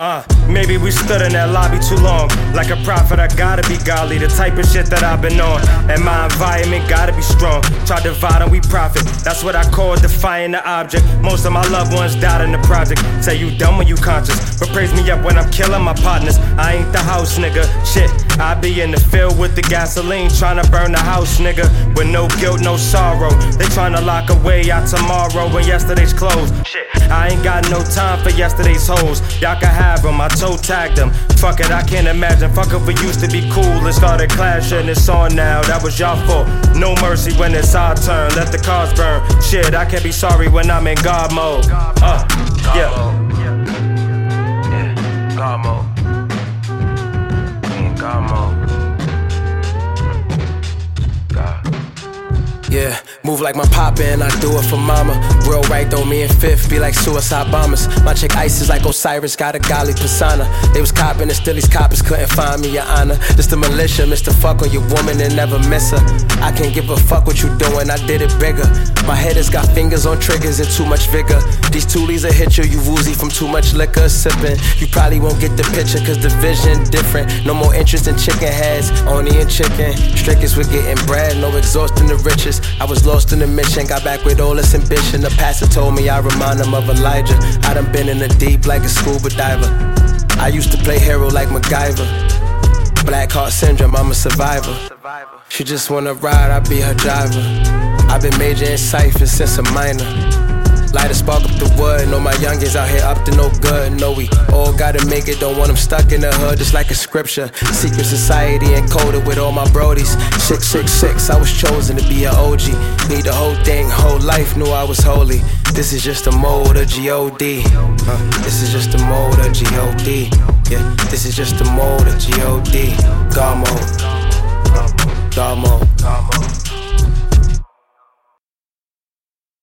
Uh, we stood in that lobby too long. Like a prophet, I gotta be godly. The type of shit that I've been on. And my environment gotta be strong. Try to divide and we profit. That's what I call defying the object. Most of my loved ones died in the project. Say you dumb when you conscious. But praise me up when I'm killing my partners. I ain't the house nigga. Shit, I be in the field with the gasoline. Trying to burn the house nigga. With no guilt, no sorrow. They trying to lock away out tomorrow when yesterday's closed. Shit, I ain't got no time for yesterday's hoes. Y'all can have them, I toe tagged them. Fuck it, I can't imagine. Fuck if we used to be cool and started clashing. It's on now, that was y'all fault. No mercy when it's our turn. Let the cars burn. Shit, I can't be sorry when I'm in God mode. Uh, yeah. Yeah, Yeah, move like my papa and I do it for mama. Real right though, me and Fif be like suicide bombers. My chick Ice is like Osiris, got a golly persona. They was copping and still these coppers couldn't find me, your honor. Just the militia, Mr. Fuck on your woman and never miss her. I can't give a fuck what you doing, I did it bigger. My head has got fingers on triggers and too much vigor. These toolies will hit you, you woozy from too much liquor sipping. You probably won't get the picture cause the vision different. No more interest in chicken heads, only in chicken. Strickers with getting bread, no exhausting the riches. I was lost in the mission, got back with all this ambition. The pastor told me I remind him of Elijah. I done been in the deep like a scuba diver. I used to play hero like MacGyver. Black heart syndrome, I'm a survivor. She just wanna ride, I be her driver. I've been majoring ciphers since a minor. Light a spark up the wood. Know my youngins out here up to no good. Know we all gotta make it. Don't want them stuck in the hood, just like a scripture. Secret society encoded with all my brodies. 666, I was chosen to be an OG. Need the whole thing, whole life, knew I was holy. This is just a mode of G-O-D. This is just a mode of G-O-D. Yeah, this is just a mode of G-O-D. God mode.